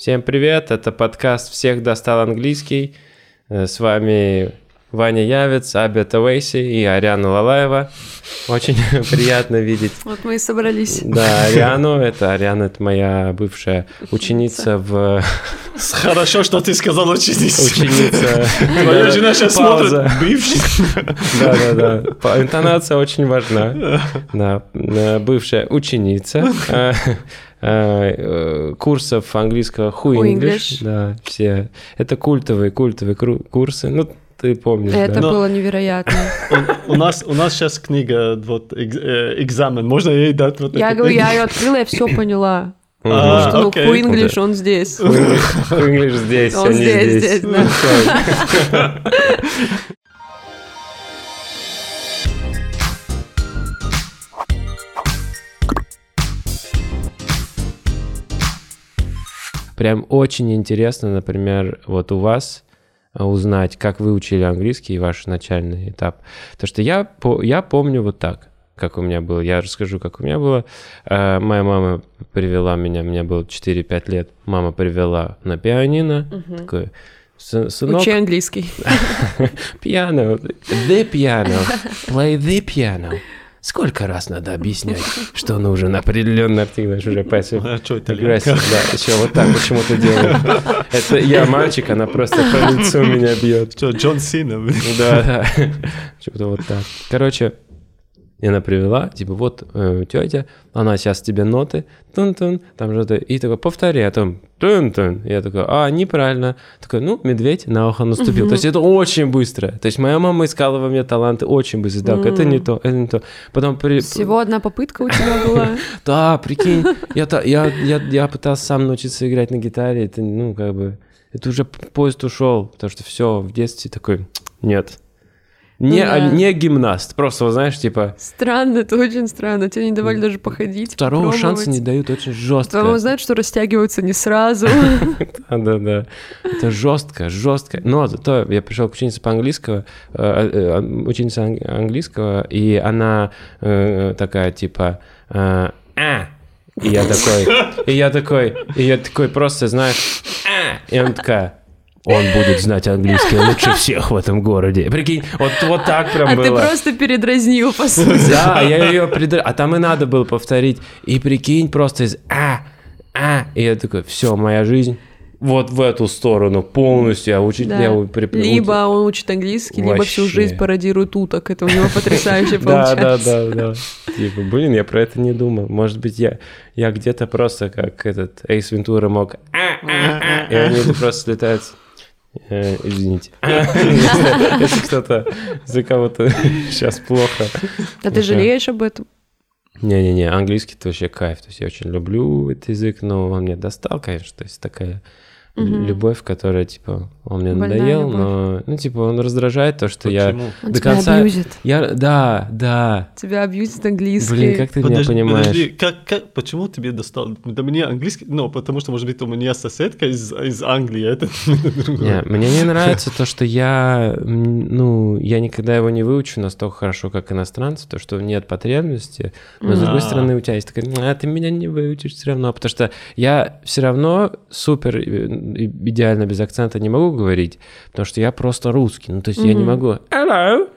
Всем привет, это подкаст «Всех достал английский». Э, С вами Ваня Явец, Аби Тавейси и Ариана Лалаева. Очень приятно видеть. Вот мы и собрались. Да, Ариану, это Ариана, это моя бывшая ученица в... Хорошо, что ты сказал ученица. Ученица. Твоя жена сейчас смотрит бывший. Да-да-да, По- интонация очень важна. Да, э, бывшая ученица э, э, курсов английского Who English. English. Да, все. Это культовые, культовые курсы. Ну, ты помнишь, Это да? Но- было невероятно. У нас, у нас сейчас книга, вот, э, экзамен. Можно ей дать вот Я говорю, я ее открыла, я все поняла. А, Что, ну. Who English, он здесь. Who English, здесь, Он они здесь, здесь. здесь, да. Прям очень интересно, например, вот у вас а, узнать, как вы учили английский, ваш начальный этап. То, что я, я помню вот так, как у меня было. Я расскажу, как у меня было. Э, Моя мама привела меня, мне было 4-5 лет. Мама привела на пианино. Такой, «Сы- сынок, Учи английский. Piano, the piano, play the piano. Сколько раз надо объяснять, что нужен определенный артикль, знаешь, уже пассив. А что, итальянка? да, еще вот так почему-то делаю. Это я мальчик, она просто по лицу меня бьет. Что, Джон Сина? Да, да. Что-то вот так. Короче, и она привела, типа, вот э, тетя, она сейчас тебе ноты, тун-тун, там что-то, и такой, повтори, а там тун-тун. Я такой, а, неправильно. Такой, ну, медведь на ухо наступил. То есть это очень быстро. То есть моя мама искала во мне таланты очень быстро. Так, это не то, это не то. Потом при... Всего одна попытка у тебя была. Да, прикинь, я пытался сам научиться играть на гитаре, это, ну, как бы, это уже поезд ушел, потому что все, в детстве такой, нет. Не, Ну а- да. не гимнаст, просто, вот знаешь, типа, Странно, это очень странно. Тебе не давали даже походить, второго шанса не дают очень жестко. Мама знает, что растягиваются не сразу. Да, да, да. Это жестко, жестко. Но зато я пришел к ученице по английскому, э, э, ученица ан- английского, и она э, такая типа э, а. И я такой, и я такой, и я такой просто, знаешь, а. И она такая. Он будет знать английский лучше всех в этом городе. Прикинь, вот, вот так прям А было. ты просто передразнил, по сути. Да, я ее придр... А там и надо было повторить. И прикинь, просто из а, а. И я такой, все, моя жизнь вот в эту сторону полностью. Я учить, Да. я при- Либо он учит английский, либо всю Вообще. жизнь пародирует уток. Это у него потрясающе Да, да, получается. да, да. Типа, блин, я про это не думал. Может быть, я, я где-то просто как этот Эйс Вентура мог «А, а, а», и они просто слетают. Э, извините. Если если кто-то за кого-то сейчас плохо. А ты жалеешь об этом? Не-не-не, английский это вообще кайф. То есть я очень люблю этот язык, но он мне достал, конечно. То есть такая Мгм. любовь, которая, типа, он мне Больная надоел, любовь. но, ну, типа, он раздражает то, что я Почему? Он до тебя конца... абьюзит. Я, да, да. Тебя абьюзит английский. Блин, как ты меня Подожди, понимаешь? подожди, как, как, почему тебе достал? Да мне английский, ну, потому что, может быть, у меня соседка из, из Англии, это другое. Не, мне не нравится то, что я, ну, я никогда его не выучу настолько хорошо, как иностранцы, то, что нет потребности, но, с другой А. стороны, у тебя есть такая, а ты меня не выучишь все равно, потому что я все равно супер э, идеально без акцента не могу говорить, потому что я просто русский, ну, то есть я не могу hello,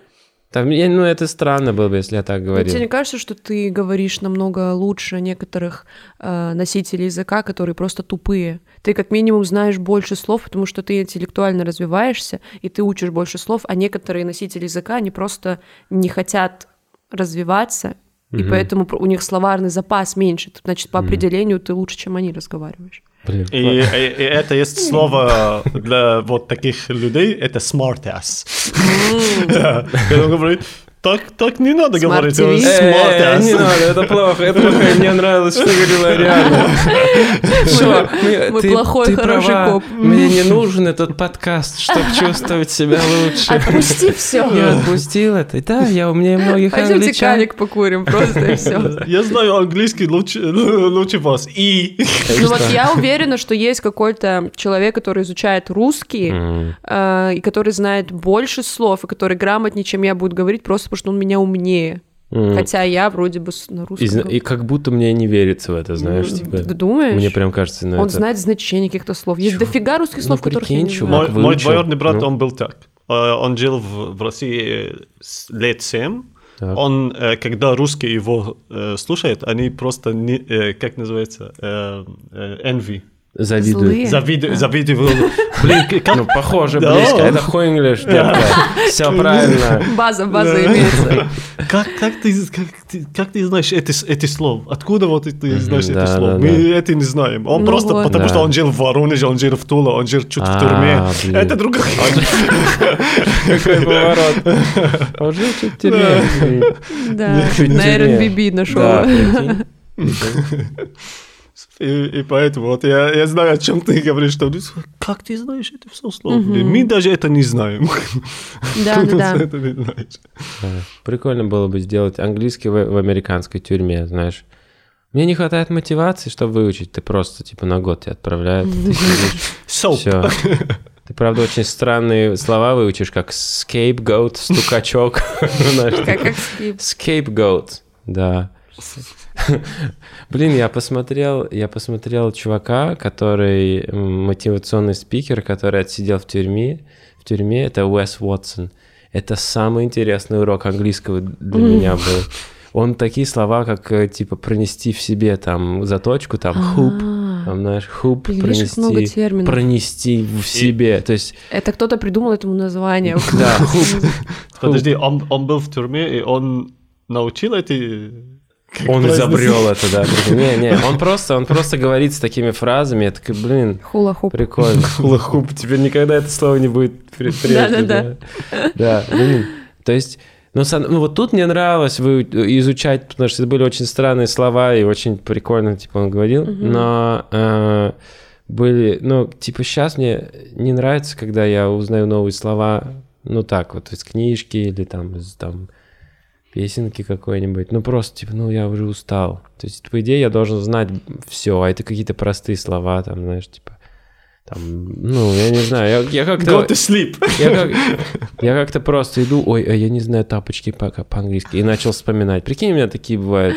там, я- ну, это странно было бы, если я так Но говорил. тебе не кажется, что ты говоришь намного лучше некоторых э, носителей языка, которые просто тупые? Ты как минимум знаешь больше слов, потому что ты интеллектуально развиваешься, и ты учишь больше слов, а некоторые носители языка, они просто не хотят развиваться, и Мгм. поэтому у них словарный запас меньше. Значит, по Мгм. определению ты лучше, чем они разговариваешь. Блин, И, и- и это есть слово для вот таких людей, это smart ass. Так, так не надо Smart говорить, TV. Э, э, не надо, это плохо, это плохо, мне нравилось, что говорила Ариана. Что, мы- плохой, хороший коп. Мне не нужен этот подкаст, чтобы чувствовать себя лучше. Отпусти все. Я отпустил это. Да, я умнее многих Пойдемте англичан. калик покурим просто и все. Я знаю английский лучше, лучше вас. И... Ну вот я уверена, что есть какой-то человек, который изучает русский, э, и который знает больше слов, и который грамотнее, чем я, будет говорить, просто потому что он меня умнее. М. Хотя я вроде бы на русском. говорю. и как будто мне не верится в это, знаешь, М, типа. Ты думаешь? Мне прям кажется, ну Он это... знает значение каких-то слов. Есть дофига русских Ну, слов, которых я не прикинь, знаю. Мой, мой двоюродный брат, Ну. он был так. Э, Он жил в, в России лет семь. Так. Он, э, когда русские его э, слушают, они просто, не, как называется, envy. Завидую. Злые. Завидуют. завидуют. Блин, как... Ну, похоже, Да. близко. Это хуинглиш, Все правильно. База, база имеется. Как, как, ты, как, ты, как ты знаешь эти, эти слова? Откуда вот ты знаешь да, эти слова? да, Мы да. это не знаем. Он Ну просто, вот. потому Да. что он жил в Воронеже, он жил в Туле, он жил чуть в А, тюрьме. блин. Это другое. Какой поворот. Он жил чуть в тюрьме. Да, на. Airbnb нашел. И, и поэтому вот я, я знаю, о чем ты говоришь. Что, как ты знаешь это все слова? Блин, Мы даже это не знаем. Да, да, да. Это не знаешь. Да. Прикольно было бы сделать английский в, в американской тюрьме, знаешь. Мне не хватает мотивации, чтобы выучить. Ты просто, типа, на год тебя отправляют. Все. Ты, правда, очень странные слова выучишь, как scapegoat, стукачок. Знаешь, Как, скип. Scapegoat, да. Блин, я посмотрел, я посмотрел чувака, который мотивационный спикер, который отсидел в тюрьме. В тюрьме это Уэс Уотсон. Это самый интересный урок английского для меня был. Он такие слова, как э, типа пронести в себе там заточку, там хуп, А, там знаешь, хуп пронести, пронести в себе. То есть, Это кто-то придумал этому название. да, хуп. Подожди, он, он был в тюрьме, и он научил эти... как Он изобрел это, да. Не, не, он просто, он просто говорит с такими фразами. Такой, блин, Хула-хуп. прикольно. Хула-хуп. Теперь никогда это слово не будет прежде. Да-да-да. Да, Да, блин. То есть, ну, сан- ну, вот тут мне нравилось вы- изучать, потому что это были очень странные слова и очень прикольно, типа, он говорил. Но э, были, ну, типа, сейчас мне не нравится, когда я узнаю новые слова, ну, так вот, из книжки или там, из там песенки какой-нибудь. Ну, просто, типа, ну, я уже устал. То есть, по идее, я должен знать все, а это какие-то простые слова, там, знаешь, типа, там, ну, я не знаю, я, я как-то... Go to sleep. Я, как, я как-то просто иду, ой, а я не знаю тапочки по- по-английски, и начал вспоминать. Прикинь, у меня такие бывают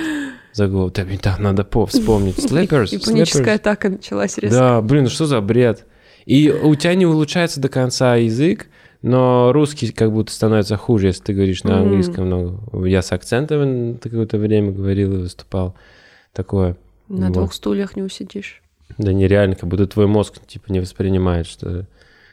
заголовки. Да, так надо по вспомнить. Slippers, И паническая атака началась резко. Да, блин, что за бред? И у тебя не улучшается до конца язык, но русский как будто становится хуже, если ты говоришь на английском много. Я с акцентом какое-то время говорил и выступал. Такое. На Вот. двух стульях не усидишь. Да нереально, как будто твой мозг типа не воспринимает, что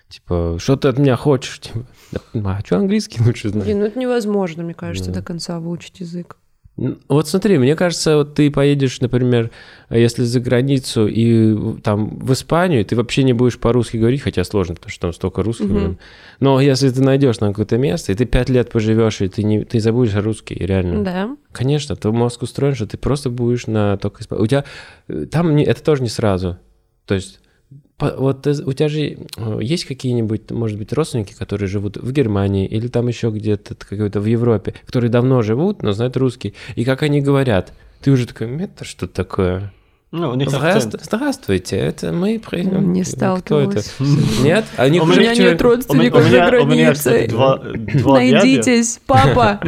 типа, что ты от меня хочешь? Типа, «Да, а что английский лучше знать? Блин, ну это невозможно, мне кажется, Да. до конца выучить язык. Вот смотри, мне кажется, вот ты поедешь, например, если за границу и там в Испанию, ты вообще не будешь по-русски говорить, хотя сложно, потому что там столько русских. Блин. Но если ты найдешь там какое-то место, и ты пять лет поживешь, и ты не ты забудешь русский, реально. Да. Конечно, твой мозг устроен, что ты просто будешь на только исп- У тебя э, там не- это тоже не сразу. То есть вот у тебя же э, есть какие-нибудь, может быть, родственники, которые живут в Германии или там еще где-то какой-то в Европе, которые давно живут, но знают русский. И как они говорят, ты уже такой, это что такое? Ну, у них Здравствуйте, акцент. здравствуйте, это мы. Не Кто это? сталкивалась. Нет? Они У меня нет родственников за границей. Найдитесь, папа.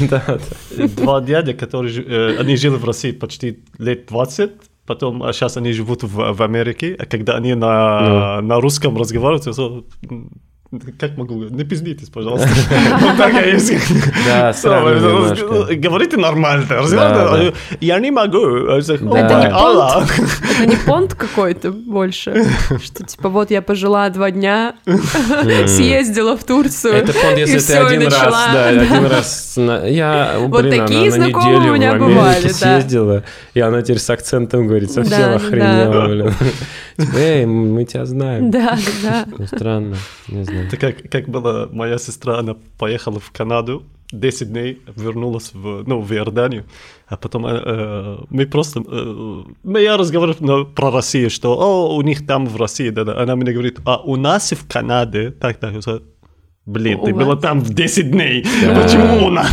Два дяди, которые, э, они жили в России почти лет 20, потом, а сейчас они живут в, в Америке, а когда они на, на русском разговаривают, м, как могу, говорить? не пиздитесь, пожалуйста. Вот так я есть. Да, странно немножко. Говорите нормально. Я не могу. Я говорю, Да. «О, Это не Алла». Это не понт какой-то больше? Что типа вот я пожила два дня, съездила в Турцию. Это фонд, если ты один раз, да, один раз. Я, Вот блин, такие она на знакомые неделю у меня в Америке бывали, да. съездила, и она теперь с акцентом говорит, совсем охренела, блин. Типа, эй, мы тебя знаем. Да, да, да. Ну, странно, не знаю. Это как, как была моя сестра, она поехала в Канаду, 10 дней вернулась в, ну, в Иорданию, а потом э, мы просто, э, ну, я разговаривал про Россию, что, о, у них там в России, да-да, она мне говорит, а у нас в Канаде, так, так, я сказал, Блин, ты была там в 10 дней. Да. Почему у нас?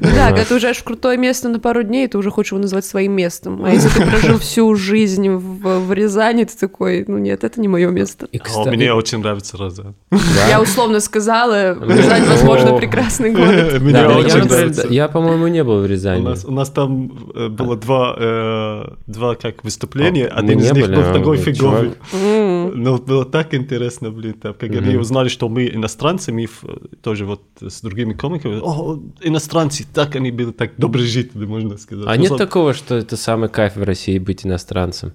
Да, когда ты уезжаешь в крутое место на пару дней, ты уже хочешь его назвать своим местом. А если ты прожил всю жизнь в, в Рязани, ты такой, ну нет, это не мое место. И, А Мне очень нравится Роза. да. Я условно сказала, Рязань, возможно, прекрасный город. Мне Да, я, очень например, нравится. я, по-моему, не был в У Рязани. нас, у нас там э, было два, э, два как выступления, А, один из них были, был а, такой вот фиговый. Но было так интересно, блин, там, как они узнали, что мы иностранцы, в- тоже вот с другими комиками, о, иностранцы, так они были, так доброжители, можно сказать. А Ну, нет за- такого, что это самый кайф в России быть иностранцем?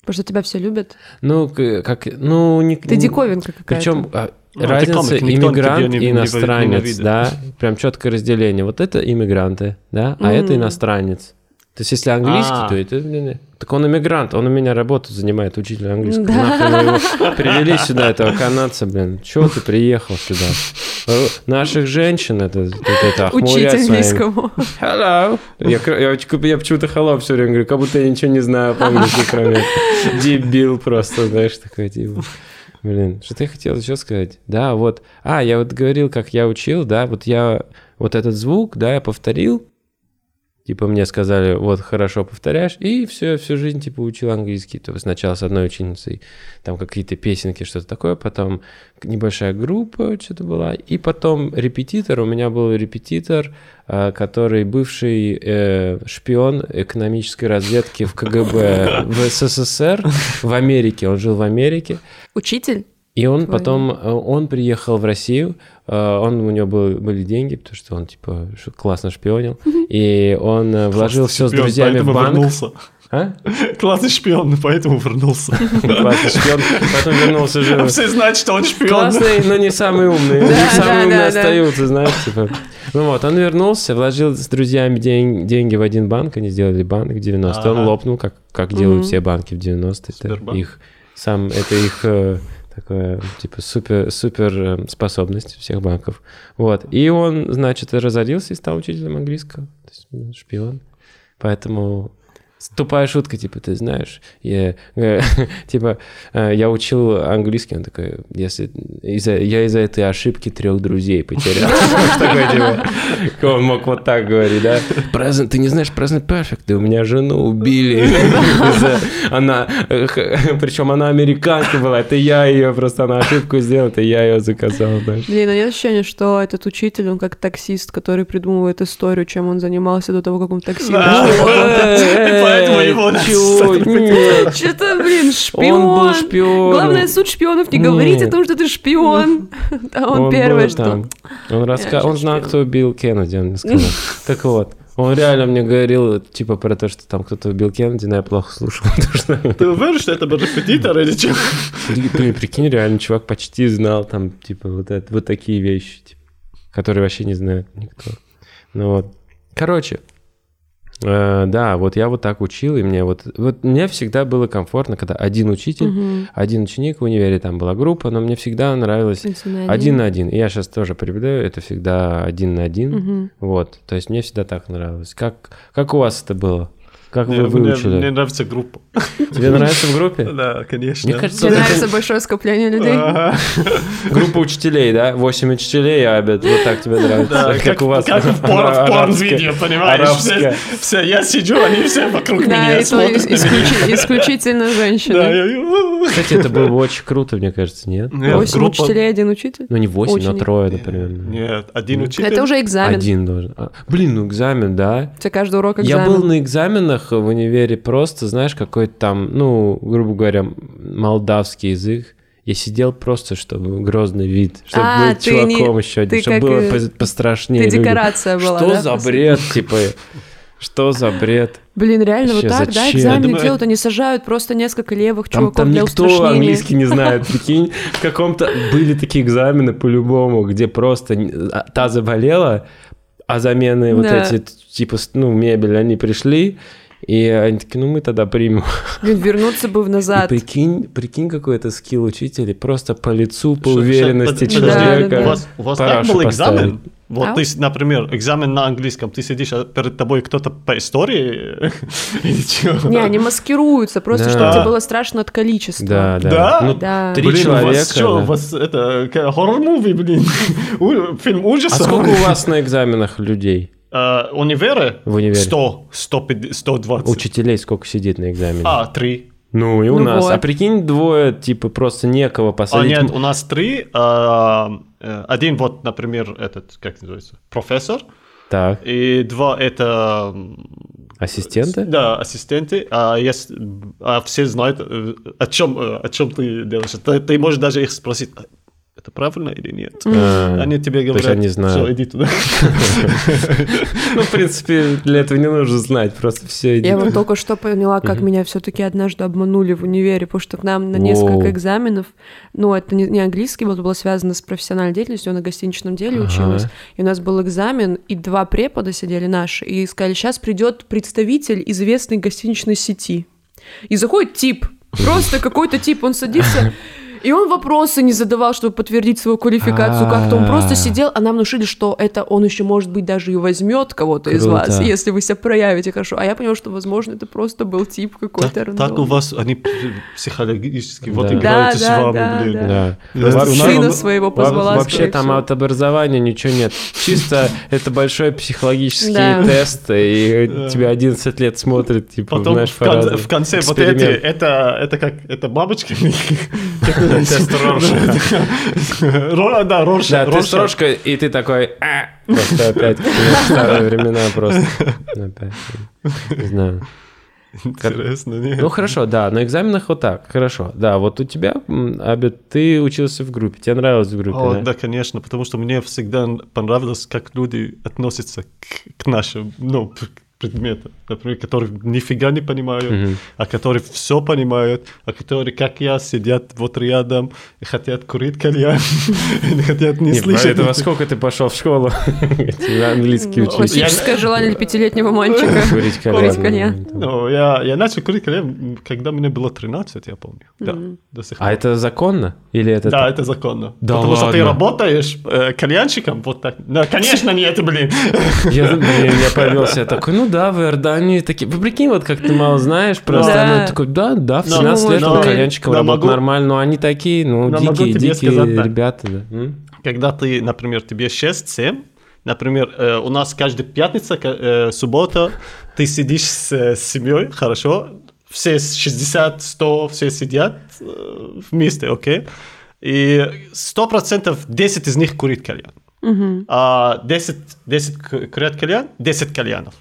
Потому что тебя все любят. Ну, как, ну, не... Ты диковинка какая-то. Причем Ну, ты разница комик, иммигрант не- и не иностранец, ненавидит. да, прям четкое разделение. Вот это иммигранты, да, а это Мгм. иностранец. То есть, если английский, А. то это, блин, так он иммигрант, он у меня работу занимает, учитель английского. Да. Привели сюда, этого канадца, блин. Чего ты приехал сюда? Наших женщин это, это, это Учить английскому. Hello. Я, я, я почему-то hello все время говорю, как будто я ничего не знаю по-английски, кроме дебил просто, знаешь, такой типа. Блин, что ты хотел еще сказать? Да, вот. А, я вот говорил, как я учил, да, вот я вот этот звук, да, я повторил. Типа мне сказали, вот хорошо повторяешь, и все, всю жизнь типа учил английский. То есть сначала с одной ученицей, там какие-то песенки, что-то такое, потом небольшая группа что-то была, и потом репетитор. У меня был репетитор, а, который бывший э, шпион экономической разведки в КГБ в СССР, в Америке. Он жил в Америке. Учитель? И он Твой. потом, э, он приехал в Россию, э, он, у него был- были деньги, потому что он, типа, классно шпионил, и он э, вложил все с друзьями в поэтому банк. вернулся. А? Классный шпион, поэтому вернулся. Классный шпион, потом вернулся живым. Все знают, что он шпион. Классный, но не самый умный. Да, Не да, самые умные да, да. остаются, знаешь, типа. Ну вот, он вернулся, вложил с друзьями день- деньги в один банк, они сделали банк в 90-е, он Ага. лопнул, как, как делают Мгм. все банки в 90-е. Это Сбербанк. их, сам, это их э, такое, типа, супер, супер э, способность всех банков. Вот. И он, значит, разорился и стал учителем английского. То есть, м, шпион. Поэтому Тупая шутка, типа, ты знаешь, я, э, типа, э, я учил английский, он такой, если из-за, я из-за этой ошибки трех друзей потерял. Типа, Он мог вот так говорить, да? Present, ты не знаешь present perfect, да у меня жену убили. Она, причем она американка была, это я ее, просто она ошибку сделала, это я ее заказал, знаешь. Блин, а нет ощущения, что этот учитель, он как таксист, который придумывает историю, чем он занимался до того, как он такси Нет. Что-то, блин, шпион. Он был шпионом. Главное, суть шпионов не говорить о том, что ты шпион. Да, он первое, что... Он, раска... Я он знал, шпион. кто убил Кеннеди, он мне сказал. Так вот, он реально мне говорил, типа, про то, что там кто-то убил Кеннеди, но я плохо слушал. Ты уверен, что это был репетитор или что? Блин, прикинь, реально, чувак почти знал там, типа, вот, это, вот такие вещи, типа, которые вообще не знает никто. Ну вот. Короче, да, вот я вот так учил, и мне вот, вот мне всегда было комфортно, когда один учитель, Мгм. один ученик в универе, там была группа, но мне всегда нравилось Один один на один. И я сейчас тоже преподаю, это всегда один на один. Мгм. Вот, то есть мне всегда так нравилось. Как, как у вас это было? Как Мне, вы мне- выучили? мне нравится группа. Тебе нравится в группе? Да, конечно. Мне кажется, Тебе нравится большое скопление людей? Группа учителей, да? Восемь учителей, а обед. Вот так тебе нравится. Как, у вас. Как в порн-видео, понимаешь? Все, я сижу, они все вокруг меня смотрят. ис- исключи- исключительно Да, женщины. Кстати, это было бы очень круто, мне кажется, нет? Восемь учителей, один учитель? Ну, не восемь, но трое, например. Нет, один учитель. Это уже экзамен. Один должен. А, Блин, ну экзамен, да? У тебя каждый урок Я был экзамен. на экзаменах в универе просто, знаешь, какой-то там, ну, грубо говоря, молдавский язык. Я сидел просто, чтобы грозный вид, чтобы А, быть чуваком не- еще один, ты чтобы как, было э, по- пострашнее. Ты декорация была, Что да, за просто? бред, типа, что за бред? Блин, реально, вот Вообще, так, да, зачем? экзамены Я думаю, делают, они сажают просто несколько левых Там, чуваков там для никто устрашнения. английский не знает, прикинь. В каком-то были такие экзамены по-любому, где просто а, та заболела, а замены вот Да. эти, типа, ну, мебель, они пришли, и они такие, ну, мы тогда примем. Вернуться бы в И назад. прикинь, прикинь, какой это скилл учителя, просто по лицу, по Что- уверенности под- человека. Да, да, У да. вас, у вас так был поставить. экзамен? Вот Ау. ты, например, экзамен на английском, ты сидишь, а перед тобой кто-то по истории? Не, они маскируются, просто Да. чтобы тебе было страшно от количества. Да, да. Да? Ну, Да. три Блин, у человека. вас что, да. у вас это хоррор-муви, блин, У- фильм А ужасов. сколько у вас на экзаменах людей? А, универы? В универе. 100, 150, 120. Учителей сколько сидит на экзамене? А, три. Ну и у Ну нас. вот. А прикинь, двое, типа, просто некого А посадить. нет, у нас три. а, э, один вот, например, этот, как называется, профессор. Так, И два это... ассистенты? Да, ассистенты. А, есть, а все знают, э, о чем, э, о чем ты делаешь. Ты, ты можешь даже их спросить, «А это правильно или нет? А, Они тебе говорят, они знают. «Всё, иди туда. Ну, в принципе, для этого не нужно знать, просто все Я вот только что поняла, как меня все-таки однажды обманули в универе, потому что к нам на несколько экзаменов, ну, это не, английский был, это было связано с профессиональной деятельностью, я на гостиничном деле училась, и у нас был экзамен, и два препода сидели наши, и сказали, сейчас придет представитель известной гостиничной сети. И заходит тип, просто какой-то тип, он садится, и он вопросы не задавал, чтобы подтвердить свою квалификацию как-то. Он А. просто сидел, а нам внушили, что это он еще, может быть, даже и возьмет кого-то из вас, если вы себя проявите хорошо. А я поняла, что, возможно, это просто был тип какой-то Так, у вас они психологически вот играют с вами, да, блин. Сына своего Во- позвала. Вообще там от образования ничего нет. Чисто это большой психологический тест, и Да. тебя 11 лет смотрят, типа, Потом знаешь, в, конце вот эти, это, это как, это бабочки? Тест Роршаха. Ро- Да, Роршах. Да, ты Роршах. строчка, и ты такой, «А!» просто опять в старые времена просто. Не знаю. Интересно, нет? Ну хорошо, да, на экзаменах вот так, хорошо. Да, вот у тебя, Абет, ты учился в группе, тебе нравилось в группе, О, да? да, конечно, потому что мне всегда понравилось, как люди относятся к, к нашим, ну, п- предметам, например, которые нифига не понимают, Мгм. а которые все понимают, а которые, как я, сидят вот рядом и хотят курить кальян, и хотят не Не, слышать. этого сколько ты пошел в школу? На английский Ну, учить. Классическое желание пятилетнего мальчика. Курить кальян. Ну, я, я начал курить кальян, когда мне было 13, я помню. Да, до сих пор. А это законно? Или это... Да, это законно. Да Потому что ты работаешь э, кальянщиком, вот так. Да, конечно, нет, блин. Я, блин, я повелся, я такой, ну да, в Иордании такие. Вы прикинь, вот как ты мало знаешь, просто Да. она такой, да, да, в Но- 17 лет но- он кальянчиком но работает могу- нормально, но они такие, ну, но могу дикие, тебе дикие сказать так. ребята? Когда ты, например, тебе 6-7, например, э, у нас каждая пятница, э, суббота, ты сидишь с, э, с семьей, хорошо, все с 60, 100, все сидят э, вместе, окей? И 100% 10 из них курит кальян. А 10, 10 ку- курят кальян, 10 кальянов.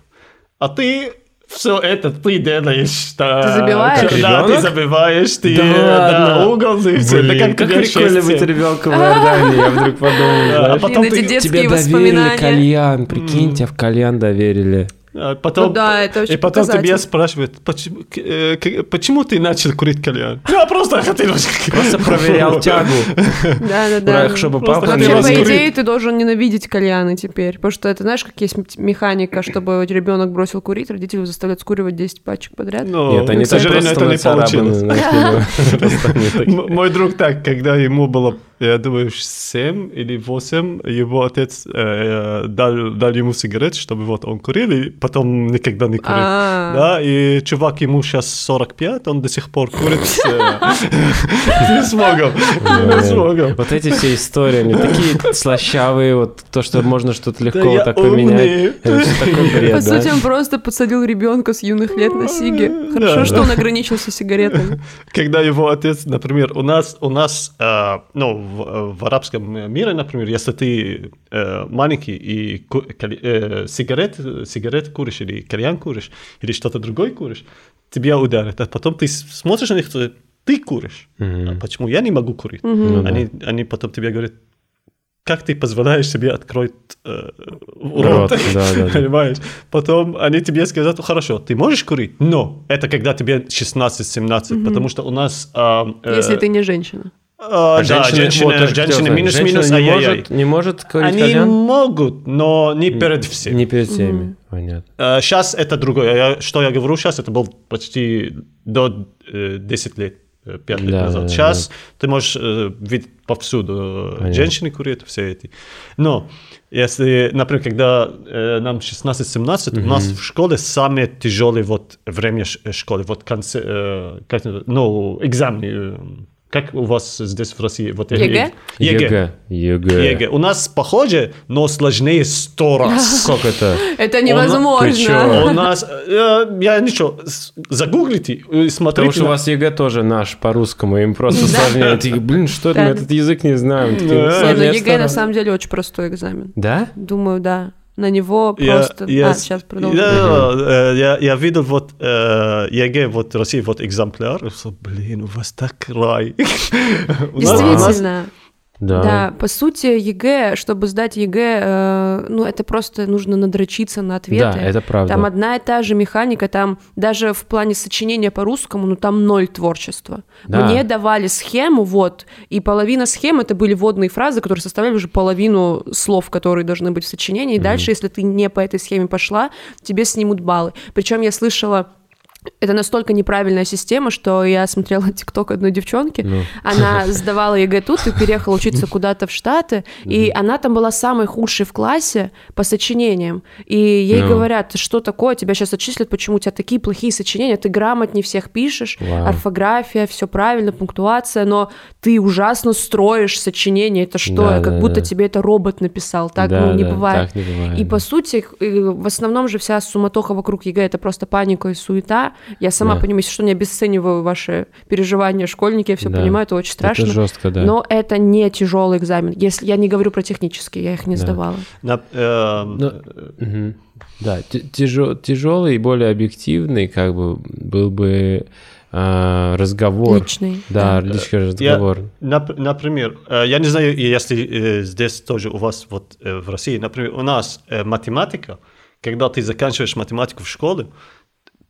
А ты все это ты делаешь. да. Ты забиваешь? Да, Ребенок? ты забиваешь, ты Да да, угол, ты все. Блин, Да, как тебе прикольно 6-7. быть ребенком в Иордании, я вдруг подумал, Да, а потом Блин, ты- Тебе доверили кальян, прикинь, тебя в кальян доверили. А Потом, Ну да, это очень И потом показатель. тебя спрашивают, почему, э, почему ты начал курить кальян? Я просто хотел... Просто проверял тягу, Да-да-да. чтобы Просто папа ты Вообще, не вас по идее, ты должен ненавидеть кальяны теперь. Потому что это, знаешь, как есть механика, чтобы ребенок бросил курить, родители заставляют скуривать 10 пачек подряд. Но, Нет, они к сожалению, просто это не получилось. Мой друг так, когда ему было, я думаю, 7 или 8, его отец э, дал, дал ему сигарет, чтобы вот он курил, и потом никогда не курил. А. Да, и чувак ему сейчас 45, он до сих пор курит с, э, не смогом, не смогом. Вот эти все истории, они такие слащавые, вот то, что можно что-то легко так поменять. По сути, он просто подсадил ребенка с юных лет на сиги. Хорошо, что он ограничился сигаретами. когда его отец, например, у нас, у нас, э, ну, в, в арабском мире, например, если ты э, маленький и ку- э, сигарет, сигарет куришь или кальян куришь, или что-то другое куришь, тебя ударят. А потом ты смотришь на них, ты- ты куришь. А почему я не могу курить? Ну да. они, они потом тебе говорят, как ты позволяешь себе открыть э, Рот, рот, да, да, да. понимаешь? Потом они тебе скажут, хорошо, ты можешь курить, но это когда тебе 16-17, потому что у нас... а, э, Если ты не женщина. А, да, женщины, вот, женщины минус-минус, женщина не ай-яй-яй. может, не может курить Они кальян? могут, но не перед всеми. Не перед всеми, понятно. сейчас это другое. Я- что я говорю сейчас, это был почти до э, 10 лет э, пять лет Да, назад. да, Сейчас ты можешь э, видеть повсюду э, Понятно. женщины курят, все эти. Но если, например, когда э, нам 16-17, у нас в школе самое тяжелое вот время э, школы, вот конце, э, как, ну, экзамены. э, Как у вас здесь в России? Вот, ЕГЭ? ЕГЭ. ЕГЭ. ЕГЭ. У нас похоже, но сложнее сто раз. Сколько это? Это невозможно. У нас, э, я ничего, загуглите и Потому смотрите. что у вас ЕГЭ тоже наш по-русскому, им просто сложнее. Блин, что это, мы этот язык не знаем. Ну сложнее ЕГЭ на самом деле очень простой экзамен. Да? Думаю, да. На него просто... я а, сейчас продолжим. Я, э, я, я видел вот э, ЕГЭ вот в России, вот экземпляр. Я сказал, Блин, у вас так рай. Действительно. Да. Да, по сути, ЕГЭ, чтобы сдать ЕГЭ, э, ну, это просто нужно надрочиться на ответы. Да, это правда. Там одна и та же механика, там даже в плане сочинения по-русскому, ну, там ноль творчества. Да. Мне давали схему, вот, и половина схем это были вводные фразы, которые составляли уже половину слов, которые должны быть в сочинении. И дальше, если ты не по этой схеме пошла, тебе снимут баллы. Причем я слышала это настолько неправильная система, что я смотрела ТикТок одной девчонки. Ну. Она сдавала ЕГЭ тут и переехала учиться куда-то в Штаты. И она там была самой худшей в классе по сочинениям. И ей Ну. говорят, «Ты что такое, тебя сейчас отчислят, почему у тебя такие плохие сочинения, ты грамотнее всех пишешь, Вау. орфография, все правильно, пунктуация, но ты ужасно строишь сочинение. Это что? Да, как да, будто да. тебе это робот написал. Так Да, ну, не да, бывает. так не бывает, И по сути, в основном же вся суматоха вокруг ЕГЭ это просто паника и суета. Я сама Да. понимаю, если что, не обесцениваю ваши переживания школьники, я все Да. понимаю, это очень страшно. Это жестко, да. Но это не тяжелый экзамен. Если я не говорю про технические, я их не Да. сдавала. на- э, Ну, Мгм. Да, тяжелый и более объективный, как бы, был бы а, разговор. Личный. Да, да. личный Я- разговор. нап- например, э, я не знаю, если э, здесь тоже у вас вот э, в России, например, у нас математика, когда ты заканчиваешь математику в школе,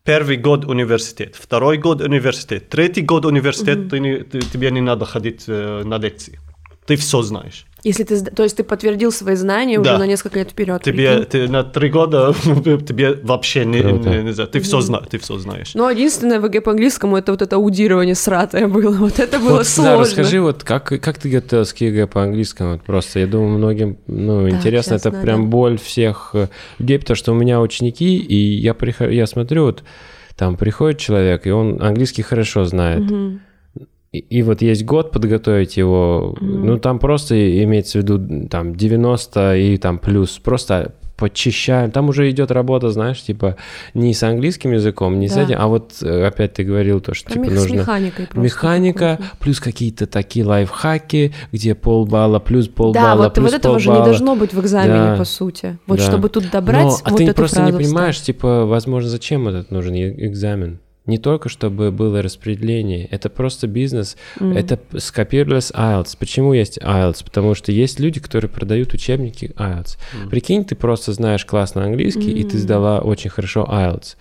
первый год университет, второй год университет, третий год университет, ты не- ты- тебе не надо ходить э, на лекции. Ты все знаешь. Если ты, то есть ты подтвердил свои знания уже Да. на несколько лет вперед. Тебе ты на три года тебе вообще не, не- не знаю, ты все знаешь, ты все знаешь. Но единственное в ЕГЭ по английскому это вот это аудирование сратое было. Вот это было Вот, да, сложно. расскажи, вот как, как ты готовился к ЕГЭ по английскому? Вот просто, я думаю, многим, ну, Да, интересно, честно, это прям да. боль всех э, людей, потому что у меня ученики, и я, прихожу, я смотрю, вот там приходит человек, и он английский хорошо знает. Мгм. И, и вот есть год подготовить его, ну там просто имеется в виду там 90 и там плюс, просто почищаем. Там уже идет работа, знаешь, типа не с английским языком, не с Да. этим, а вот э, опять ты говорил то, что Про типа с нужно механика, какой-то. плюс какие-то такие лайфхаки, где полбалла, плюс полбалла, Да, вот, плюс вот этого же не должно быть в экзамене, Да. по сути. Вот Да. чтобы тут добрать Но, а вот ты эту просто не фразу понимаешь, вставить. типа, возможно, зачем этот нужен экзамен. Не только чтобы было распределение, это просто бизнес. Мгм. Это скопировалось IELTS. Почему есть IELTS? Потому что есть люди, которые продают учебники IELTS. Прикинь, ты просто знаешь классно английский, и ты сдала очень хорошо IELTS.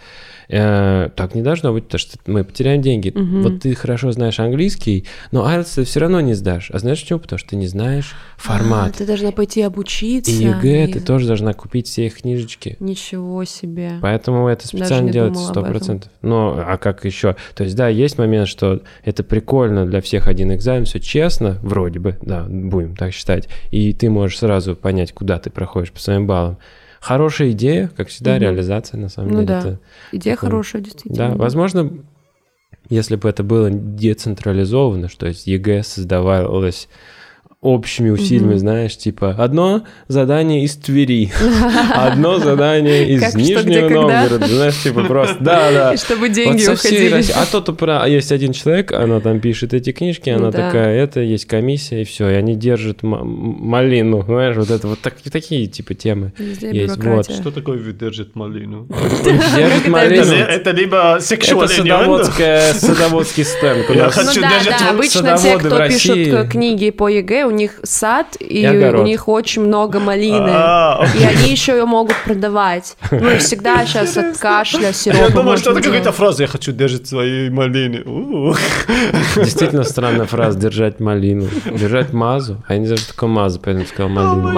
Э, так не должно быть, потому что мы потеряем деньги. Мгм. Вот ты хорошо знаешь английский, но IELTS ты все равно не сдашь. А знаешь почему? Потому что ты не знаешь формат. А, ты должна пойти обучиться. и ЕГЭ и- ты тоже должна купить все их книжечки. Ничего себе. Поэтому это специально делается сто процентов. Но а как еще? То есть да, есть момент, что это прикольно для всех один экзамен, все честно, вроде бы, да, будем так считать. И ты можешь сразу понять, куда ты проходишь по своим баллам. Хорошая идея, как всегда, Мгм. реализация на самом Ну деле. да. это- Идея такое. хорошая, действительно. да, возможно, если бы это было децентрализовано, что есть ЕГЭ создавалось общими усилиями, Мгм. знаешь, типа одно задание из Твери, одно задание из Как, что, Нижнего когда. Новгорода, знаешь, типа просто, да, да. И чтобы Вот деньги уходили. А то то про есть один человек, она там пишет эти книжки, она Ну да. такая, это есть комиссия и все, и они держат малину, знаешь, вот это вот так- такие типа темы. Везде Есть, бюрократия. Что такое выдержит малину? Держат Это, малину. это либо Это сексуальный садоводская, садоводский стенд. У Я нас- хочу Ну держать вот обычно те, садоводы кто пишут книги по ЕГЭ, у них сад, и, И у них очень много малины. А, И они еще ее могут продавать. Ну и всегда сейчас от кашля сиропа Я думал, можно что это какая-то фраза. Я хочу держать свои малины. Действительно странная фраза «держать малину». Держать мазу. А я не знаю, что такое маза, поэтому сказал малину.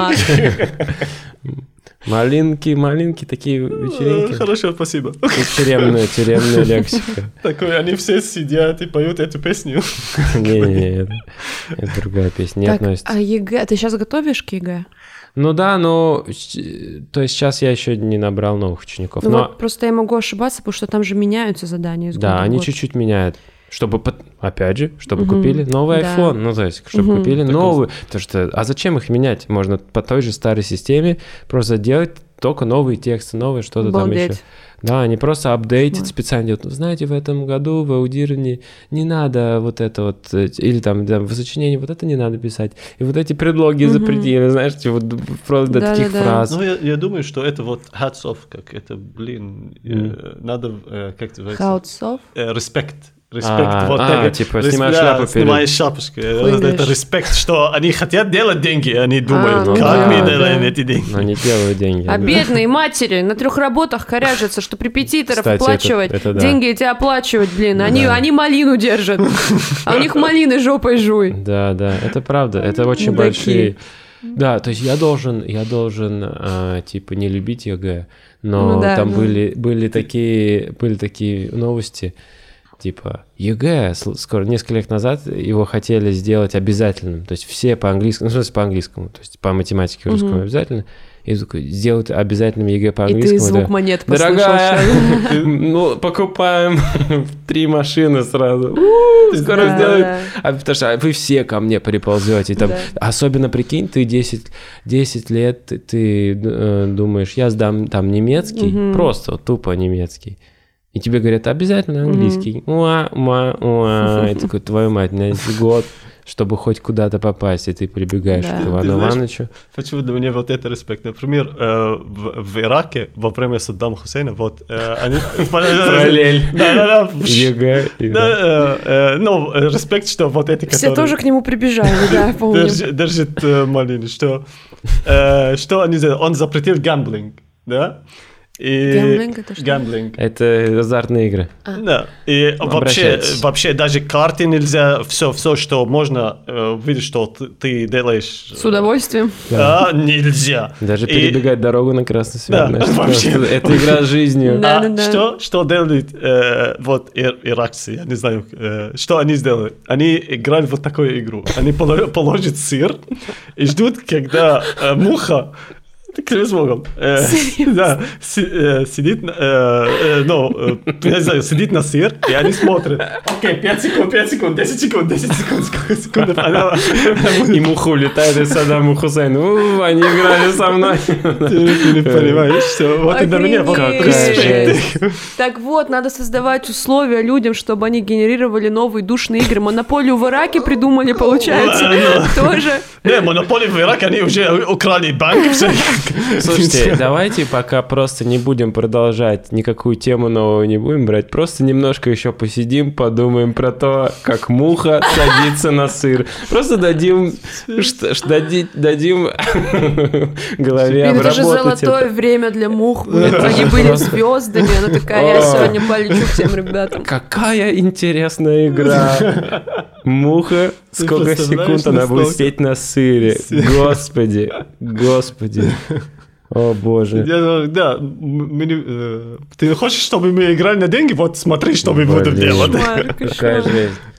Малинки, малинки, такие вечеринки. Хорошо, спасибо. Тюремная, тюремная лексика. Такой, они все сидят и поют эту песню. Не-не, это, это другая песня, не Так, относится. а ЕГЭ, ты сейчас готовишь к ЕГЭ? Ну да, но то есть сейчас я еще не набрал новых учеников. Ну но вот просто я могу ошибаться, потому что там же меняются задания да, они чуть-чуть меняют. Чтобы, опять же, чтобы Мгм, купили новый да. iPhone. Ну, то есть, чтобы Мгм. купили Так новый. Потому что, а зачем их менять? Можно по той же старой системе просто делать только новые тексты, новые что-то там еще. Да, они просто апдейтят специально делают. «Ну, Знаете, в этом году в аудировании не надо вот это вот, э, или там да, в сочинении вот это не надо писать. И вот эти предлоги Мгм. запретили, знаешь, типа, вот просто до таких Да-да-да. фраз. Ну, я, я думаю, что это вот hats off, как это, блин, э, надо, э, как это называется? Хаутсов? Э, респект. Респект. А, вот а, так, типа, снимаешь шляпу перед- Снимаешь шапочку. Э, Это респект, что они хотят делать деньги, они думают, ну как да, мы да. делаем эти деньги. Но не делают деньги. А да. бедные матери на трех работах коряжатся, что репетиторов Кстати, оплачивать, это да. деньги эти оплачивать, блин. Они, Да. они малину держат, а у них малины жопой жуй. Да, да, это правда, это очень большие. Да, то есть я должен, я должен, а, типа, не любить ЕГЭ, но Ну да, там ну. были, были такие, были такие новости, типа, ЕГЭ, скоро, несколько лет назад его хотели сделать обязательным, то есть все по-английскому, ну, в смысле по-английскому, то есть по математике русскому Мгм. обязательно, и сделать обязательным ЕГЭ И по-английскому. ты звук да. монет послышал. Дорогая, ну, покупаем три машины сразу. Скоро сделают. А потому что вы все ко мне приползете. Там. Особенно, прикинь, ты 10, 10 лет, ты, э, думаешь, я сдам там немецкий, просто тупо немецкий. И тебе говорят, обязательно английский. Уа, уа, уа. И такой, твою мать, у меня есть год, чтобы хоть куда-то попасть. И ты прибегаешь Да. к Ивану знаешь, Ивановичу. Почему для меня вот это респект? Например, э, в, в Ираке во время Саддама Хусейна, вот э, они... Параллель. Да-да-да. ЕГЭ. и да. Да, э, ну, респект, что вот эти, Все тоже к нему прибежали, да, помню. Держи- держит малину, что, что они сделали? Он запретил гамблинг, да? И... Гэмблинг это что? Гамблинг. Это азартные игры. Да. И вообще, вообще даже карты нельзя, все, все, что можно, э, видишь, что ты, ты делаешь. С удовольствием. А, нельзя. Даже И- перебегать дорогу на красный свет. Да, знаешь, вообще. просто Это игра с жизнью. Да. А что, что делают э, вот ир- иракцы, я не знаю, э, что они сделали? Они играли вот такую игру. Они поло- положат сыр и ждут, когда э, муха клянусь богом. э, да, си- э, сидит, э, ну, я не знаю, сидит на сыр, и они смотрят. Окей, 5 секунд, 5 секунд, 10 секунд, 10 секунд, сколько секунд. Она, И муха улетает из Саддама Хусейна. У, они играли со мной. ты, не понимаешь, все. Вот и для меня вот респект. жесть. Так вот, надо создавать условия людям, чтобы они генерировали новые душные игры. Монополию в Ираке придумали, получается, тоже. Не, монополии в Ираке, они уже украли банк. всё. Слушайте, давайте пока просто не будем продолжать, никакую тему новую не будем брать, просто немножко еще посидим, подумаем про то, как муха садится на сыр. Просто дадим, дадим голове это же золотое время для мух. Они были звездами. Она такая, я сегодня полечу к тем ребятам. Какая интересная игра. Муха, сколько секунд она будет сидеть на сыре. Господи, господи. О боже. Я говорю, Да, мы не- э, ты хочешь, чтобы мы играли на деньги? Вот смотри, что мы будем Блин. делать. Кошмар, Какая кошмар.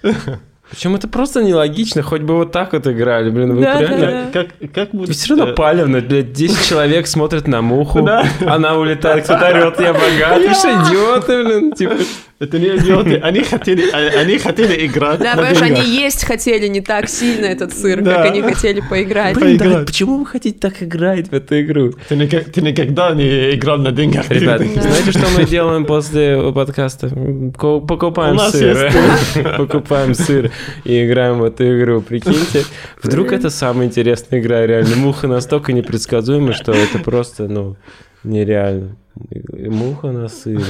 жесть. Причем это просто нелогично, хоть бы вот так вот играли, блин, вы Да, реально... да, Как, как будет... Все равно э, палевно, блядь, 10 человек смотрят на муху, Да. она улетает, кто-то орет, я богатый, что идиоты, блин, типа... Это не идиоты, они хотели, а- они хотели играть Да, понимаешь, они есть хотели не так сильно этот сыр, Да. как они хотели поиграть. Блин, Блин, да, поиграть. почему вы хотите так играть в эту игру? Ты, никак- ты никогда не играл на деньгах. Ребят, Ты- знаете, что мы делаем после подкаста? Ко- Покупаем сыр. Покупаем сыр и играем в эту игру. Прикиньте, вдруг это самая интересная игра, реально. Муха настолько непредсказуема, что это просто, ну, нереально. Муха на сыре.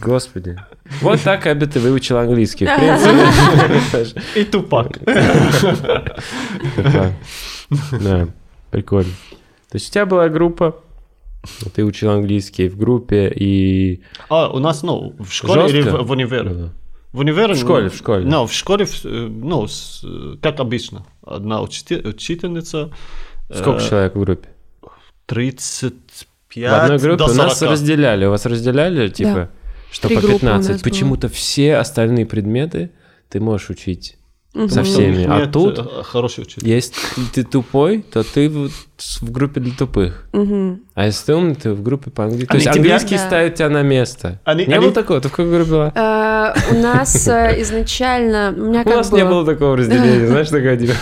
Господи. Вот так Аби ты выучил английский. В принципе. И тупак. Да. Прикольно. То есть у тебя была группа, ты учил английский в группе и... А, у нас, ну, в школе или в, универе? В универе? В школе, в школе. Ну, в школе, ну, как обычно. Одна учите- учительница. Сколько э, человек в группе? 35 В одной группе до у нас 40. разделяли. У вас разделяли, типа, что Три по группы у 15. нас было. Почему-то все остальные предметы ты можешь учить Мгм. со всеми. А тут э, хороший учитель. Если ты тупой, то ты в, в группе для тупых. Мгм. А если ты умный, ты в группе по английски. То есть тебя- английский Да. ставит тебя на место. Они- не они- было такого? Ты в какой группе была? Э, У нас э, изначально... У нас не было такого разделения, знаешь, такое типа.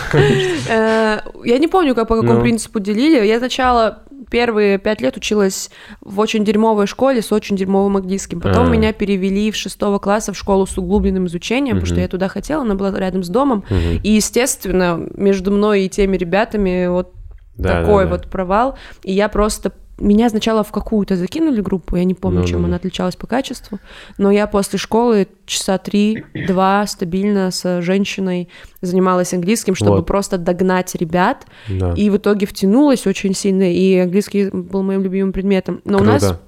Э, Я не помню, как, по какому Ну. принципу делили. Я сначала первые пять лет училась в очень дерьмовой школе с очень дерьмовым английским. Потом А. меня перевели в шестого класса в школу с углубленным изучением, потому что я туда хотела, она была рядом с домом. И, естественно, между мной и теми ребятами вот Да, такой да, да. вот провал. И я просто... Меня сначала в какую-то закинули группу, я не помню, Ну, чем ну, она отличалась по качеству, но я после школы часа три-два стабильно с женщиной занималась английским, чтобы Вот. просто догнать ребят, Да. и в итоге втянулась очень сильно, и английский был моим любимым предметом. Но у нас Круто.